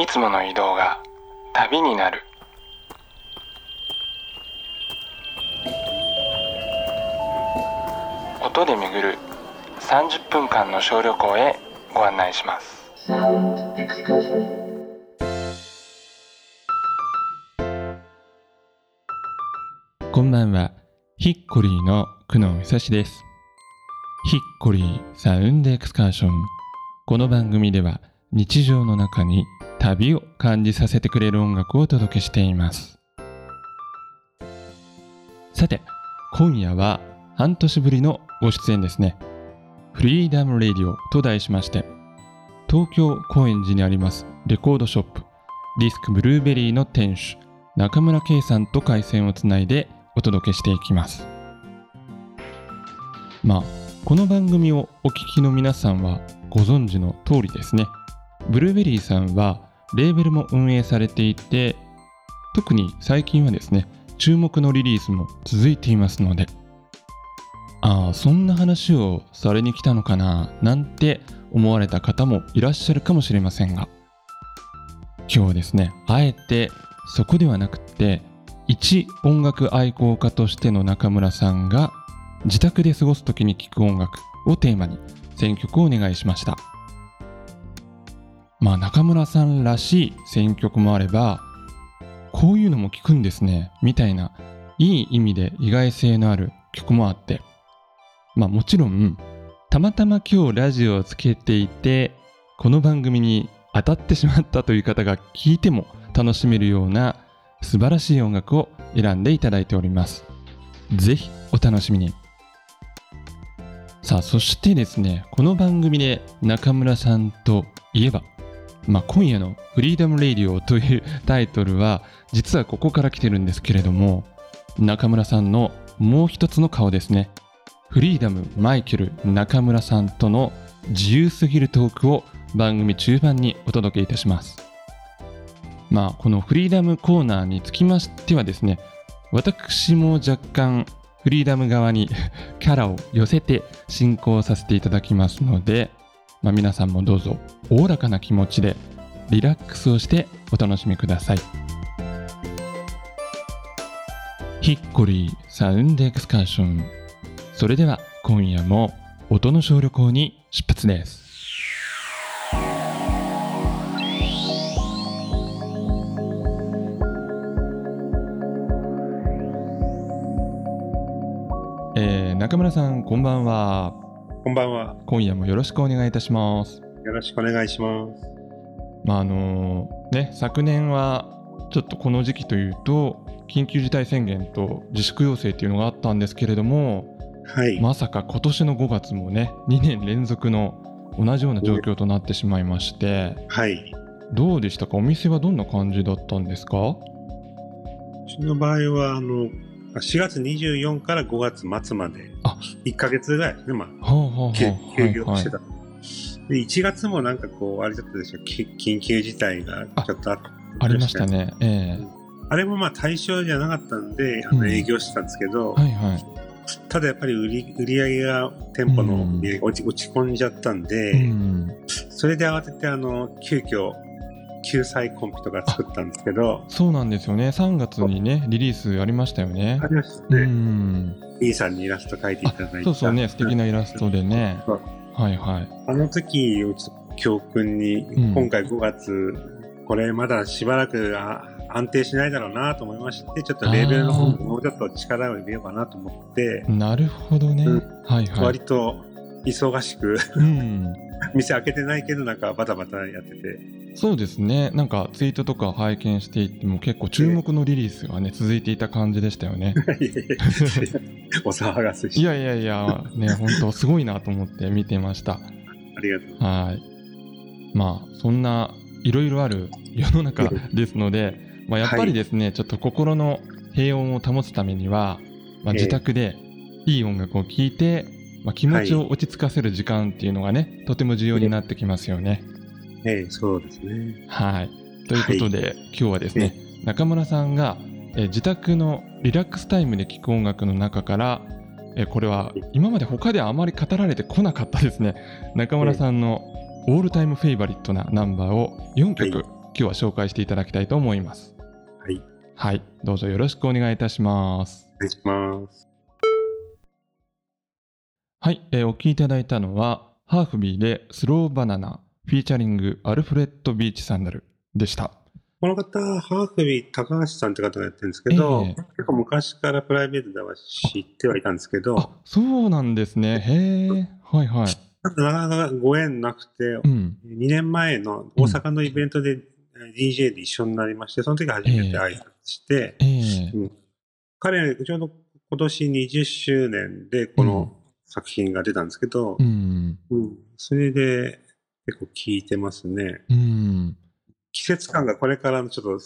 いつもの移動が旅になる。音で巡る30分間の小旅行へご案内します。こんばんは。ヒッコリーの久野久志です。ヒッコリーサウンドエクスカーション。この番組では日常の中に旅を感じさせてくれる音楽をお届けしています。さて今夜は半年ぶりのご出演ですね。フリーダム・レディオと題しまして東京高円寺にありますレコードショップディスクブルーベリーの店主中村圭さんと回線をつないでお届けしていきます。まあこの番組をお聞きの皆さんはご存知の通りですね。ブルーベリーさんはレーベルも運営されていて特に最近はですね注目のリリースも続いていますので。ああそんな話をされに来たのかななんて思われた方もいらっしゃるかもしれませんが。今日はですねあえてそこではなくて一音楽愛好家としての中村さんが自宅で過ごす時に聴く音楽をテーマに選曲をお願いしました。まあ中村さんらしい選曲もあればこういうのも聴くんですねみたいないい意味で意外性のある曲もあってまあもちろんたまたま今日ラジオをつけていてこの番組に当たってしまったという方が聞いても楽しめるような素晴らしい音楽を選んでいただいております。ぜひお楽しみに。さあそしてですねこの番組で中村さんといえばまあ、今夜の「フリーダム・レイディオ」というタイトルは実はここから来てるんですけれども中村さんのもう一つの顔ですね。フリーダム・マイケル中村さんとの自由すぎるトークを番組中盤にお届けいたします。まあこのフリーダムコーナーにつきましてはですね私も若干フリーダム側に キャラを寄せて進行させていただきますのでまあ、皆さんもどうぞおおらかな気持ちでリラックスをしてお楽しみください。ヒッコリーサウンドエクスカーション。それでは今夜も音の小旅行に出発です。えー、中村さんこんばんは。こんばんは。今夜もよろしくお願いいたします。よろしくお願いします。まああのね昨年はちょっとこの時期というと緊急事態宣言と自粛要請っていうのがあったんですけれども、はい。まさか今年の5月もね2年連続の同じような状況となってしまいまして、はい。どうでしたか？お店はどんな感じだったんですか？うちの場合は、あの、4月24から5月末まで、あ。1ヶ月ぐらいですね、まあ、休業してた。で1月もなんかこう、あれだったでしょ、き緊急事態がちょっとあありました。ね。ええ。あれもまあ対象じゃなかったんで、あうん。の営業してたんですけど、はいはい。ただやっぱり売り売り上げが店舗の売り上げが落ち,、落ち込んじゃったんで、うん。それで慌ててあの、急遽、救済コンピとか作ったんですけど、そうなんですよね。3月にねリリースありましたよね。ありましたうね。ん。E さんにイラスト描いていただいた。そうそうね。素敵なイラストでね。はいはい。あの時をちょっと教訓に、うん。今回5月、これまだしばらくあ安定しないだろうなと思いまして、ちょっとレーベルの方にもうちょっと力を入れようかなと思って、なるほどね、うん。はいはい。割と忙しく、うん。店開けてないけどなんかバタバタやってて、そうですね。なんかツイートとか拝見していても結構注目のリリースがね続いていた感じでしたよね。いやいやいやお騒がせしいやいやいやね本当すごいなと思って見てました。ありがとう。はい。まあそんないろいろある世の中ですので、まあ、やっぱりですね、ちょっと心の平穏を保つためには、まあ、ええ。自宅でいい音楽を聴いて、まあ、気持ちを落ち着かせる時間っていうのがね、とても重要になってきますよね。ええ、そうですね。はい。ということで、今日はですね、中村さんが、えー自宅のリラックスタイムで聴く音楽の中から、えーこれは今まで他ではあまり語られてこなかったですね中村さんの all time favorite なナンバーを4曲今日は紹介していただきたいと思います。はい。はい、どうぞよろしくお願いいたします。お願いします。はい、えーお聴きいただいたのは、ハーフビーでスローバナナ、 featuring アルフレッド・ビーチ・サンダルでした。この方、ハーフビー高橋さんって方がやってるんですけど、ええ結構昔からプライベートでは知ってはいたんですけど、あ、そうなんですね。へえ、はいはい。なかなかご縁なくて、うん。2年前の大阪のイベントで DJ で一緒になりまして、その時初めて挨拶して、ええうん彼、ちょうど今年20周年でこの作品が出たんですけどう、ん。うんそれで結構聴いてますね。うん。季節感がこれからのちょっと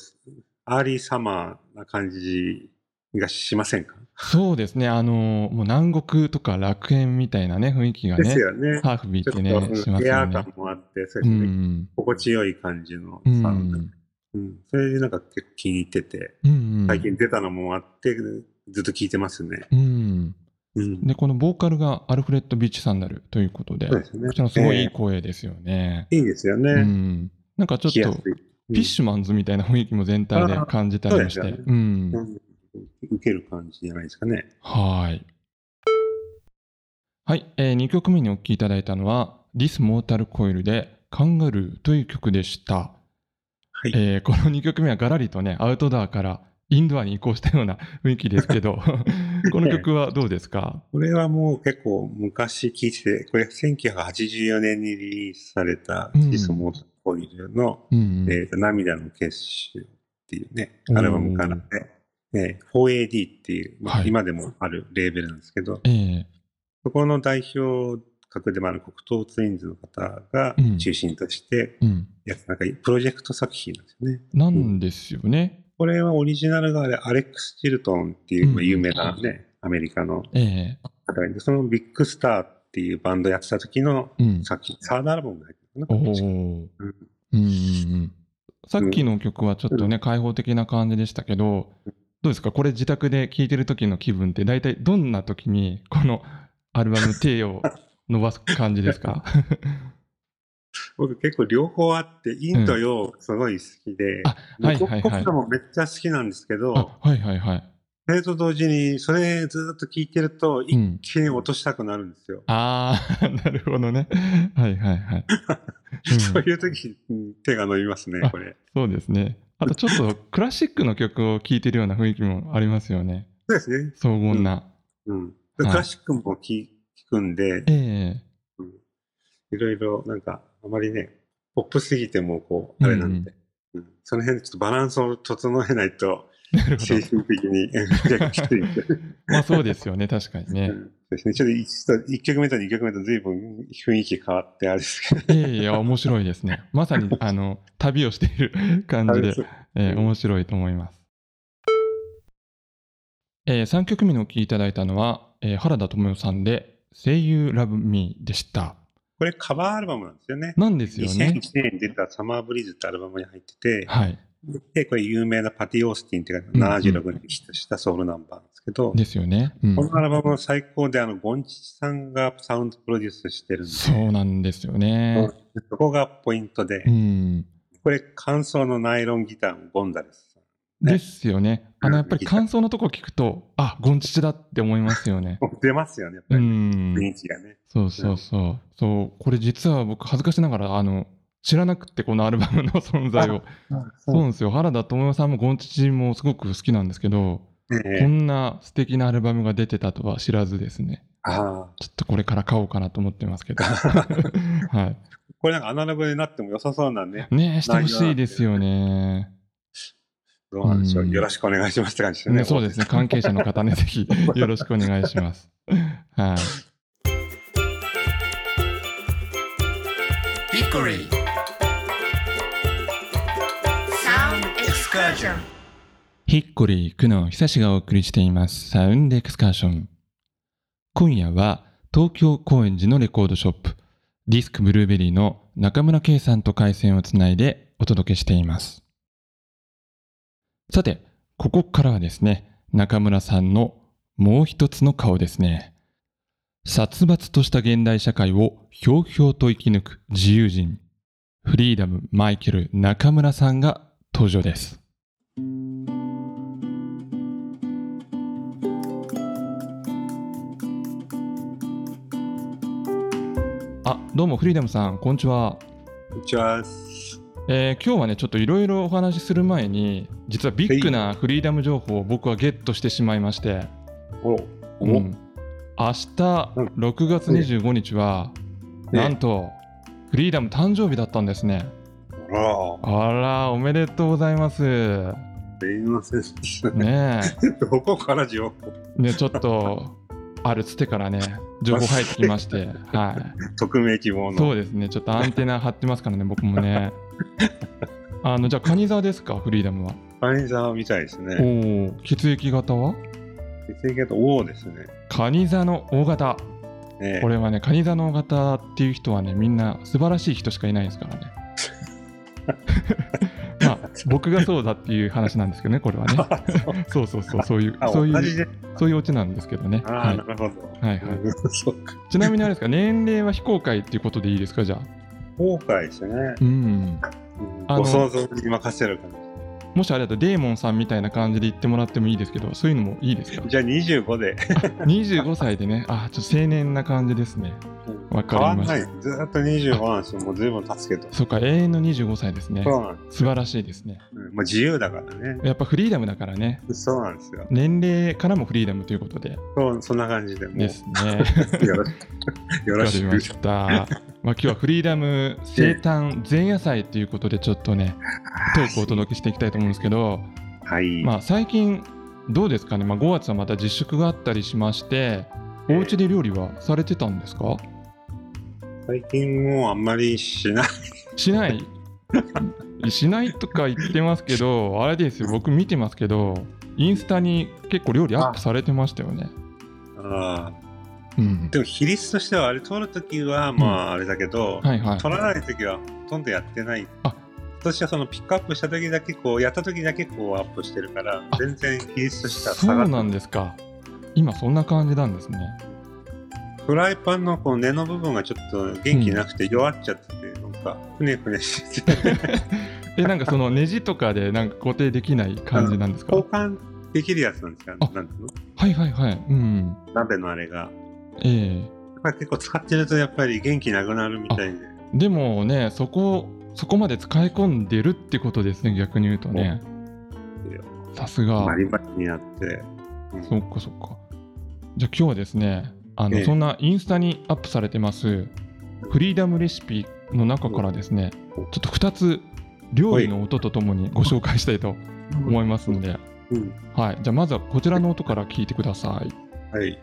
アーリーサマーな感じがしませんか、そうですね。あのもう南国とか楽園みたいなね、雰囲気がですね、よね。ハーフビーってね、うんしますエアよね。ー感もあって、そううですね。ん。心地よい感じのうサウンド。ん。うん。それでなんか結構気に入ってて、うん。最近出たのもあって、ずっと聴いてますね。うん。うん。で、このボーカルがアルフレッド・ビーチ・サンダルということで、そうですねこちらもすごいいい声ですよね。いいですようね。ん。なんかちょっと聴きやす、い。フィッシュマンズみたいな雰囲気も全体で感じたりもして。ねうん受ける感じじゃないですかね。はい。はい、え2曲目にお聴きいただいたのは、This Mortal Coil でカンガルーという曲でした。はい。えーこの2曲目はガラリとね、アウトドアからインドアに移行したような雰囲気ですけど、この曲はどうですか？これはもう結構昔聴いてて、これ1984年にリリースされたうんディスモートコイルの、うんうん。えーと涙の結集っていうね、アルバムからね、えー 4AD っていう、まあはい今でもあるレーベルなんですけど、えーそこの代表格でもある黒糖ツインズの方がうん中心としてうん。やつ、なんかプロジェクト作品なんですよね。なんですよね。これはオリジナルがあれ、アレックス・チルトンっていう、まあ有名なね、アメリカのえ方がいて、そのビッグスターっていうバンドやってた時のえうん。作品、サードアルバムが入ってな。さっきの曲はちょっとね、開放的な感じでしたけど、どうですか？これ自宅で聴いてる時の気分って大体どんな時にこのアルバム手を伸ばす感じですか？僕結構両方あって、インとヨーすごい好きで、あはいはいはいコプラもめっちゃ好きなんですけど、あ、はいはいはい。それと同時に、それずっと聞いてると、一うん。気に落としたくなるんですよ。ああ、なるほどね。はいはいはい。そういう時に手が伸びますねあ、これ。そうですね。あとちょっとクラシックの曲を聴いてるような雰囲気もありますよね。そうですね。荘厳な。うん。はいクラシックも聞聞くんで、ええうんいろいろなんか、あまりね、ポップすぎてもこう、あれなんで、うんその辺ちょっとバランスを整えないと、精神的に。まあそうですよね、確かにね。うんそうですね。ちょっと一と一曲目と二曲目と随分雰囲気変わってあれですけど。いやいや、面白いですね。まさに、あの、旅をしている感じで、えー面白いと思います。え3曲目にお聴きいただいたのは、えー原田知世さんで、声優ラブミーでした。これカバーアルバムなんですよね。なんですよね。2001年に出たサマーブリーズってアルバムに入ってて、はい。で、これ有名なパティ・オースティンっていううんか、76年にヒットしたソウルナンバーなんですけど、ですよね。うんこのアルバムの最高で、あの、ゴンチチさんがサウンドプロデュースしてるんで、そうなんですよね。そこがポイントで、うん。これ、乾燥のナイロンギターのゴンザレスさん。ねですよね。あの、やっぱり感想のとこ聞くと、あ、ゴンチチだって思いますよね。出ますよね、やっうぱり、ん。雰囲気がね。そうそうそう。そう、これ実は僕恥ずかしながら、あの、知らなくてこのアルバムの存在を。そうなんですよ。原田知世さんもゴンチチもすごく好きなんですけど、えこえんな素敵なアルバムが出てたとは知らずですね。ああ。ちょっとこれから買おうかなと思ってますけど。はこれなんかアナログになっても良さそうなね。い。ねえ、してほしいですよね。どうなんでしょう。うんよろしくお願いしますって感じですね。ねそうですね。関係者の方ね、ぜひ よろしくお願いします。はい。Hickory Sound Excursion ヒッコリー久野久志がお送りしていますサウンドエクスカーション。今夜は東京高円寺のレコードショップディスクブルーベリーの中村圭さんと回線をつないでお届けしています。さて、ここからはですね、中村さんのもう一つの顔ですね。殺伐とした現代社会をひょうひょうと生き抜く自由人。フリーダムマイケル中村さんが登場です。あ、どうもフリーダムさん、こんにちは。こんにちは。えー今日はね、ちょっといろいろお話しする前に、実はビッグなフリーダム情報を僕はゲットしてしまいまして、お、うお、ん、明日うん6月25日は、ねなんとフリーダム誕生日だったんですね。あら、おめでとうございます。ねすいません。え、どこから情報？ね、ちょっと、あるつてからね、情報入ってきまして、はい。匿名希望の。そうですね、ちょっとアンテナ張ってますからね、僕もね。あの、じゃあ、カニ座ですか、フリーダムは。ファイザーみたいですおね。お、血液型は？血液型 O ですね。カニ座の大型。ねこれはね、カニ座の大型っていう人はね、みんな素晴らしい人しかいないですからね。まあ、僕がそうだっていう話なんですけどね、これはね。そうそうそう、そういうあ、、そういう、同じで。そういうオチなんですけどね。ああ、はいなるほど。はいはいうんそうか。ちなみにあれですか、年齢は非公開っていうことでいいですか、じゃあ。後悔ですね。うん。うんあのご想像に任せる感もしあれだとデーモンさんみたいな感じで言ってもらってもいいですけど、そういうのもいいですかじ。じゃあ25で。25歳でね、あ、ちょっと青年な感じですね。わかりました変わんない。ずーっと25なんですよ。もう随分経つけど。そっか、永遠の25歳ですね。そうなんです。素晴らしいですね。うんまあ、自由だからね。やっぱフリーダムだからね、そうなんですよ。年齢からもフリーダムということでそうそんな感じで。もうですね。よろしく。よろしくま。あ今日はフリーダム生誕前夜祭ということでちょっとね、トークをお届けしていきたいと思うんですけど、はい。まあ最近どうですかね、まあ、5月はまた自粛があったりしまして、お家で料理はされてたんですか？最近もうあんまりしない。しない？しないとか言ってますけど、あれですよ、僕見てますけど、インスタに結構料理アップされてましたよね。あうんー。でも比率としてはあれ撮るときはまああれだけど、はいはい。撮らないときはほとんどやってない。あ私はそのピックアップしたときだけこうやったときだけこうアップしてるからあ全然比率としてはそうな下がってんですか。今そんな感じなんですね。フライパンのこう根の部分がちょっと元気なくて弱っちゃってて、なんかふねふねしてて え、なんかそのネジとかでなんか固定できない感じなんですか、交換できるやつなんですよ。あなんうの？はいはいはい。うん。鍋のあれが。ええ結構使ってるとやっぱり元気なくなるみたいで。でもね、そこ、そこまで使い込んでるってことですね、逆に言うとね。さすが。バリバリになって。うんそっかそっか。じゃあ今日はですね、あの、ええそんなインスタにアップされてます、フリーダムレシピの中からですね、ちょっと2つ料理の音とともにご紹介したいと思いますので、うんはい。じゃあまずはこちらの音から聞いてください。はい。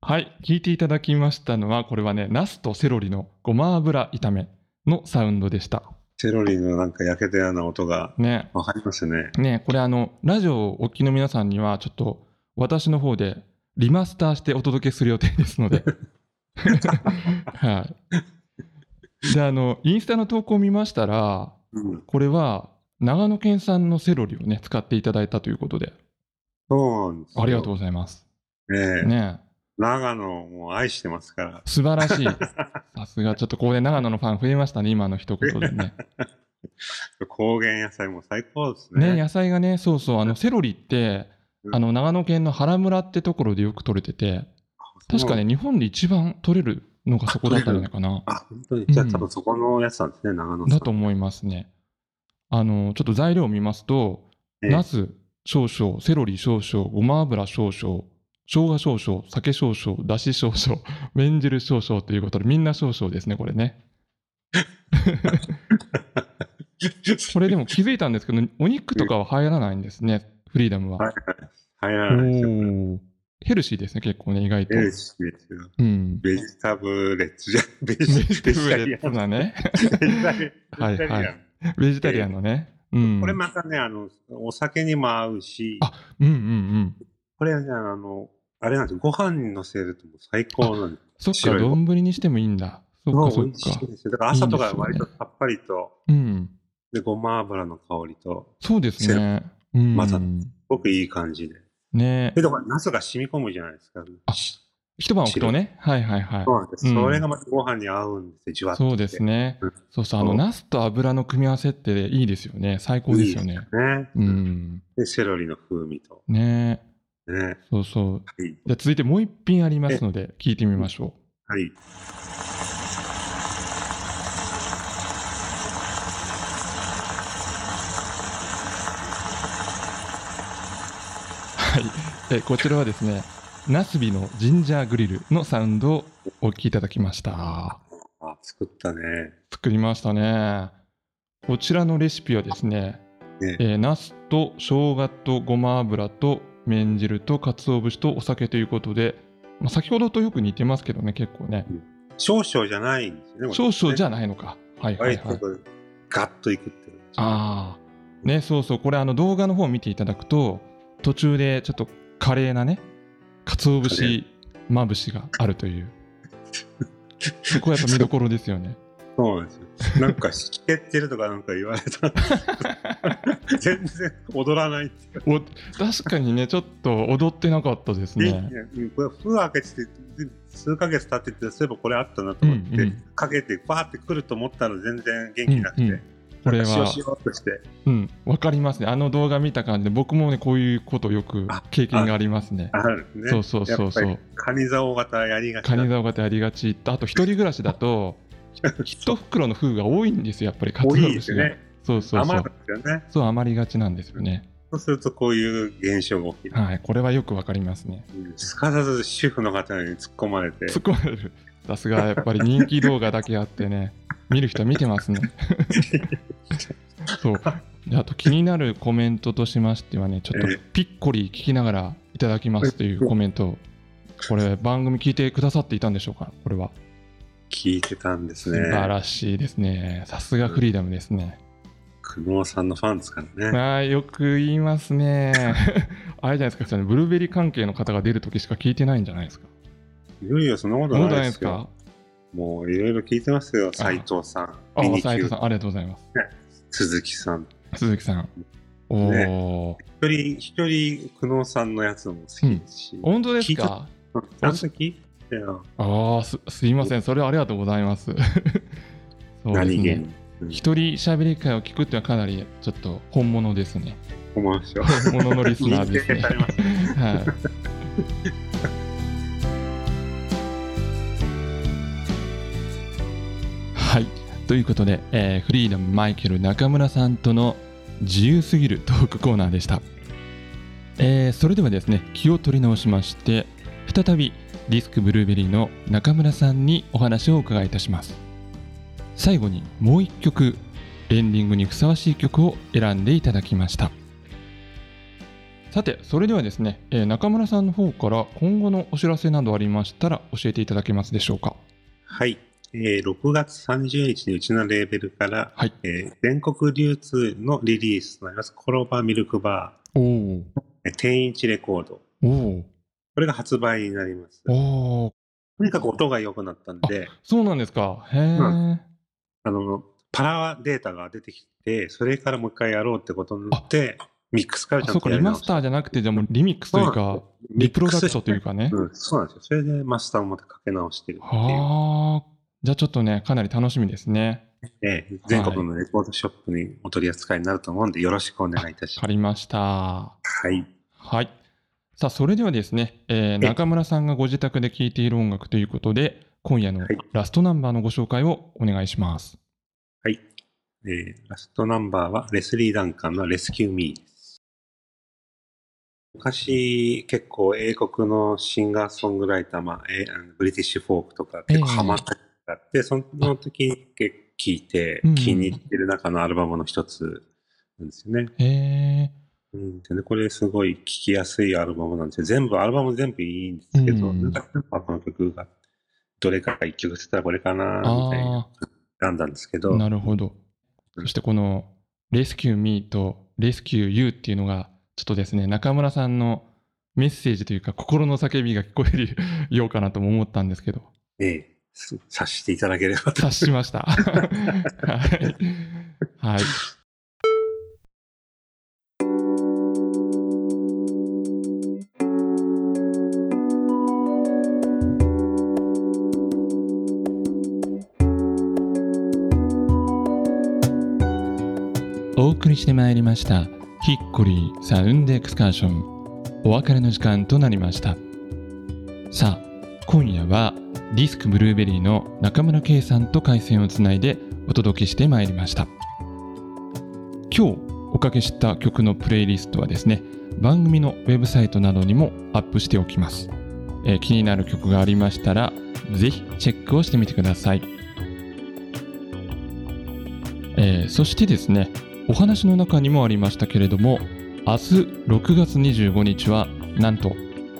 はい。聞いていただきましたのは、これはね、ナスとセロリのごま油炒めのサウンドでした。セロリのなんか焼けたような音がね。わかりますね。ね、これあの、ラジオをお聞きの皆さんには、ちょっと私の方でリマスターしてお届けする予定ですので。はい。で、あの、インスタの投稿を見ましたら、うん。これは長野県産のセロリをね、使っていただいたということで、そうなんですよありがとうございます。ねえね、長野も愛してますから。素晴らしい。さすが、ちょっとここで長野のファン増えましたね、今の一言でね。高原野菜も最高ですね。ね、野菜がね、そうそう、あの、セロリって、うんあの、長野県の原村ってところでよく取れてて、確かね、日本で一番取れるのがそこだったんじゃないかな。あ、本当に。じゃあ多分そこのやつなんですね、長野。だと思いますね。あの、ちょっと材料を見ますと、ええナス少々、セロリ少々、ごま油少々、生姜少々、酒少々、だし少々、麺汁少々ということで、みんな少々ですね、これね。これでも気づいたんですけど、お肉とかは入らないんですね、フリーダムは。はい入らないですよ。ヘルシーですね、結構ね、意外と。ヘルシーですよ。うん。ベジタブレッツじゃ、ベベジジタブレッベジタリ。アンベジタリアンはいはいベジタリアンのね。うん。これまたね、あの、お酒にも合うし、あうんうんうん。これはね、あの、あれなんですよ、ご飯に乗せるともう最高なんですそっか、丼にしてもいいんだ。そっかそっ美味しい。だから朝とか割とさっぱりと、うん。で、ごま油の香りと、そうですね。うん。まさすごくいい感じで。ねで、だから、ナスが染み込むじゃないですか。あ一晩置くとね。はいはいはいそう。なんです。うんそれがまたご飯に合うんですよ、じわっと。そうです。ねうん。そうそう、あの、そうナスと油の組み合わせっていいですよね。最高ですよね。ね。うん。で、セロリの風味と。ねね。そうそう。はい。じゃあ続いてもう一品ありますので、聞いてみましょはい。う。はい。えこちらはですね、ナスビのジンジャーグリルのサウンドをお聞きいただきました。あ、作ったね。作りましたね。こちらのレシピはですね、ねえー、ナスと生姜とごま油と麺汁と鰹節とお酒ということで、まあ、先ほどとよく似てますけどね、結構ね。少々じゃないんですよね。少々じゃゃないのか。はいはいはい。ガッといくっていう。ああ。ね、そうそう。これあの動画の方を見ていただくと、途中でちょっと華麗なね、鰹節まぶしがあるという。そこはやっぱ見どころですよね。そうなんですよ。なんか、しけってるとかなんか言われた全然踊らない。お確かにね、ちょっと踊ってなかったですでね。うんこれ、封開けてて、数ヶ月経ってて、そういえばこれあったなと思って、うんうんかけて、バーってくると思ったら全然元気なくて、うんうんこれはうん、わかりますね。あの動画見た感じで、僕もね、こういうことよくあ経験がありますね。あるね。そうそうそうそうカニザオ型やりがちカなニザオ型やりがち。あと、一人暮らしだと、一袋の風が多いんですよ、やっぱり、鰹多いですね。そうそうそ余うる。んですよね。そう、余りがちなんですよね。そうするとこういう現象が起きる。はい、これはよくわかりますね。うんすかさず主婦の方に突っ込まれて、突っ込まれる。さすが、やっぱり人気動画だけあってね、見る人見てますね。そう。であと気になるコメントとしましてはね、ちょっとええピッコリ聞きながらいただきますというコメントを、これ番組聞いてくださっていたんでしょうか？これは。聞いてたんです素ね。晴らしいですね。さすがフリーダムですね。久能さんのファンですからね。ああ、よく言いますね。あれじゃないですか、ブルーベリー関係の方が出るときしか聞いてないんじゃないですか？いよいよそんなことないですすか？もういろいろ聞いてますよ。斉藤さん、あ、藤さん、ありがとうございます。鈴木さん。鈴木さん。おお、一人一人久能さんのやつも好きですし。本当ですか？うんちゃんと聞いてよ。ああ、す、すいません。それはありがとうございます。そうですね。。一人喋り会を聞くってはかなりちょっと本物ですね。思いますよ。本物のリスナーですね。はい。はい。ということで、えーフリーダムマイケル中村さんとの自由すぎるトークコーナーでした。えーそれではですね、気を取り直しまして、再びディスクブルーベリーの中村さんにお話をお伺いいたします。最後にもう一曲、エンディングにふさわしい曲を選んでいただきました。さて、それではですね、えー中村さんの方から今後のお知らせなどありましたら教えていただけますでしょうか？はい。えー6月30日にうちのレーベルから、はい。えー全国流通のリリースとなります、コロバミルクバおお、ー、えー天一レコード。おお、これが発売になります。おとお、にかく音が良くなったんで、そうなんですか。へえ、うんあの、パラデータが出てきて、それからもう一回やろうってことになって、ミックスからちゃあそうんか、リマス。ターじゃなくて、じゃあもうリミックスというか、リプロダクトというかね。うん、そうなんですよ。それでマスターをまたかけ直してるっていう。はあ、じゃあちょっとね、かなり楽しみですね。ええ全国のレコードショップにお取り扱いになると思うんで、よろしくお願いいたします。わかりました。はい。はい。さあ、それではですね、えー中村さんがご自宅で聴いている音楽ということで、今夜のはいラストナンバーのご紹介をお願いします。はい。えーラストナンバーはレスリー・ダンカンのレスキュー・ミーです。昔、結構英国のシンガーソングライター、まあ、えーブリティッシュフォークとか結構ハマったりがあって、その時に結構聴いてうん気に入ってる中のアルバムの一つなんですよね。へえうん、でねこれすごい聴きやすいアルバムなんですよ。全部、アルバム全部いいんですけど、うんなんかこの曲が、どれか一曲ってたらこれかな、みたいなあ選んだんですけあ、ど、なるほど。そしてこの、レスキューミーとレスキューユーっていうのが、ちょっとですね、中村さんのメッセージというか、心の叫びが聞こえるようかなとも思ったんですけど、ええ、す察していただければと。察しました。はい。はい。送りしてまいりました。ヒッコリーサウンドエクスカーション。お別れの時間となりました。さあ今夜はディスクブルーベリーの中村圭さんと回線をつないでお届けしてまいりました。今日おかけした曲のプレイリストはですね番組のウェブサイトなどにもアップしておきます、えー気になる曲がありましたらぜひチェックをしてみてください、えーそしてですねお話の中にもありましたけれども明日6月25日はなんと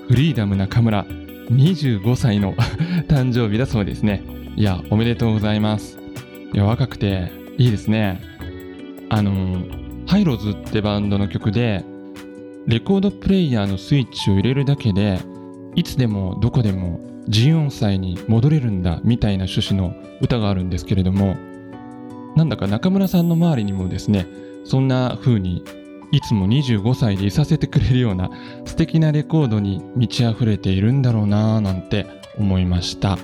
フリーダム中村25歳の 誕生日だそうですね。いやおめでとうございます。いや若くていいですね。あのハイローズってバンドの曲でレコードプレイヤーのスイッチを入れるだけでいつでもどこでも14歳に戻れるんだみたいな趣旨の歌があるんですけれどもなんだか中村さんの周りにもですねそんな風にいつも25歳でいさせてくれるような素敵なレコードに満ち溢れているんだろうなぁなんて思いました。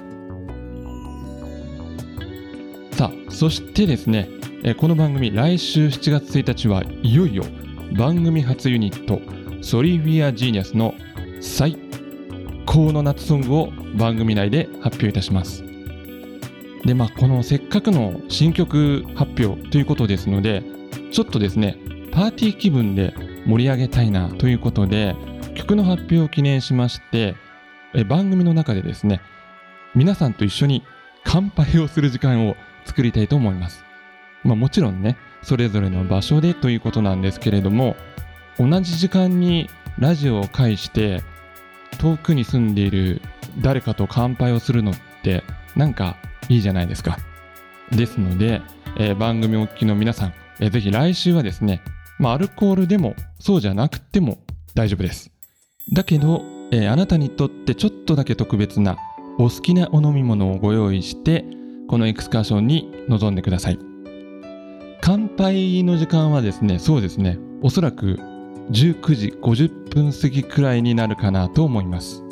さあそしてですねこの番組来週7月1日はいよいよ番組初ユニットソリフィア・ジーニアスの最高の夏ソングを番組内で発表いたします。でまあこのせっかくの新曲発表ということですのでちょっとですねパーティー気分で盛り上げたいなということで曲の発表を記念しましてえ番組の中でですね皆さんと一緒に乾杯をする時間を作りたいと思います。まあ、もちろんねそれぞれの場所でということなんですけれども同じ時間にラジオを介して遠くに住んでいる誰かと乾杯をするのってなんかいいじゃないですか。ですので、えー番組お聞きの皆さん、えーぜひ来週はですね、まあ、アルコールでもそうじゃなくても大丈夫です。だけど、えーあなたにとってちょっとだけ特別なお好きなお飲み物をご用意してこのエクスカーションに臨んでください。乾杯の時間はですねそうですねおそらく19時50分過ぎくらいになるかなと思います。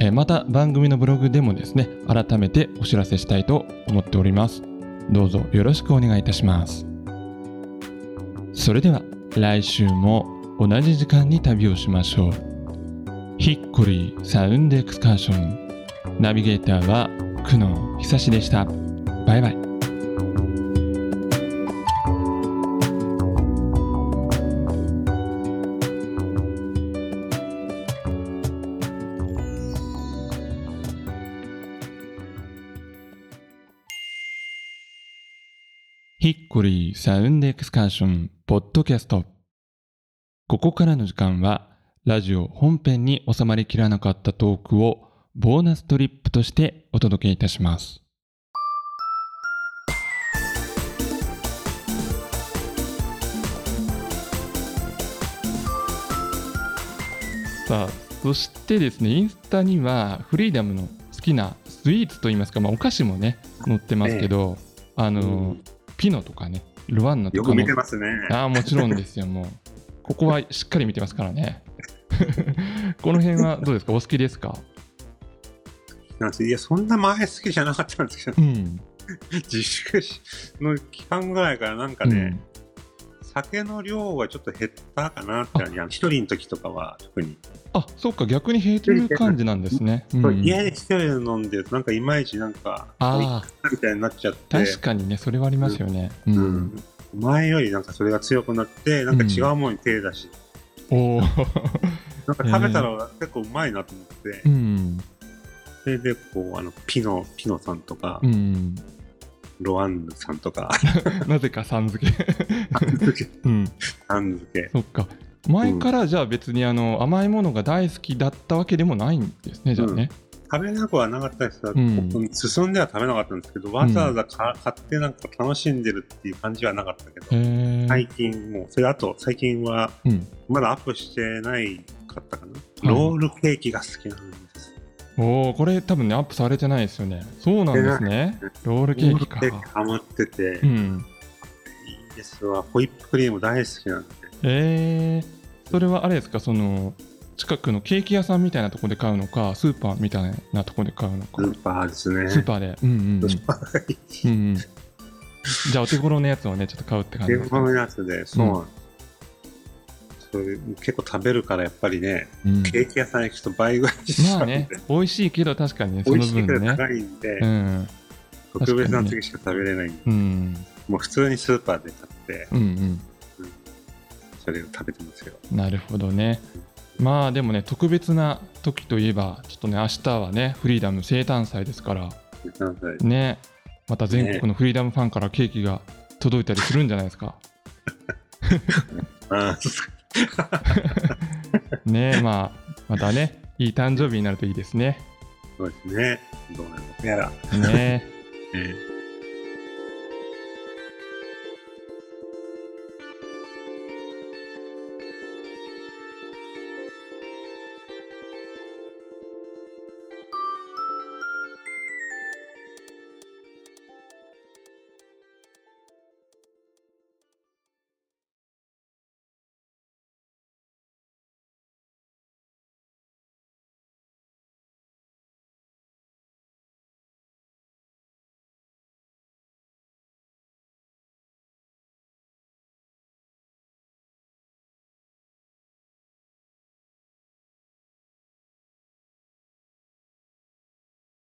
えまた番組のブログでもですね改めてお知らせしたいと思っております。どうぞよろしくお願いいたします。それでは来週も同じ時間に旅をしましょう。ヒッコリーサウンドエクスカーション。ナビゲーターは久野久志でした。バイバイ。リーサウンドエクスカーションポッドキャスト。ここからの時間はラジオ本編に収まりきらなかったトークをボーナストリップとしてお届けいたします。さあそしてですねインスタにはフリーダムの好きなスイーツといいますか、まあ、お菓子もね載ってますけど、あの、ピノとかねルワンナとよく見てますね。ああもちろんですよもう。ここはしっかり見てますからね。この辺はどうですか？お好きですか？いや、そんな前好きじゃなかったんですけど、うん、自粛しの期間ぐらいからなんかね、酒の量はちょっと減ったかなって感じ、一人の時とかは特に。あそうか逆に減ってる感じなんですね、うん、家で一人で飲んでると、なんかいまいちなんか、あみたいになっちゃっあて、確かにねそれはありますよね。うん、うん。前よりなんかそれが強くなって、なんか違うものに手出し、おお なんか食べたら結構うまいなと思って、うん。それでこう、あの、ピノ、ピノさんとか、うんロアンヌさんとか、なぜかさん付け。うん。さん付け。そっか。前からじゃあ別にあの甘いものが大好きだったわけでもないんですねじゃあね、食べなくはなかったです。が、うん。進んでは食べなかったんですけど、わざわざか買ってなんか楽しんでるっていう感じはなかったけど、最近もう、それあと最近はうん、まだアップしてないかったかな。ロールケーキが好きなんです。おおこれ多分ねアップされてないですよね。そうなんですね。ロールケーキか。ハマってて、いうん。いですわ。ホイップクリーム大好きなんで。えー、それはあれですか？その近くのケーキ屋さんみたいなところで買うのかスーパーみたいなところで買うのか。スーパーですね。スーパーで。うんうんうん。うんうん。じゃあお手頃のやつをねちょっと買うって感じ天ですか、ぷのやつで、そうなんそれ結構食べるからやっぱりね、うん。ケーキ屋さん行くと倍ぐらいしちゃうんで。まあね美味しいけど確かにねその 美味しいけど分ね。高いんで、うん。特別な時しか食べれないんで、うん。もう普通にスーパーで買って、うんうん。それを食べてますよ。なるほどね。まあでもね特別な時といえばちょっとね明日はねフリーダム生誕祭ですから。ね。また全国のフリーダムファンからケーキが届いたりするんじゃないですか。あー ねまあまたねいい誕生日になるといいですねそうですね。どうなるのやら。ねえー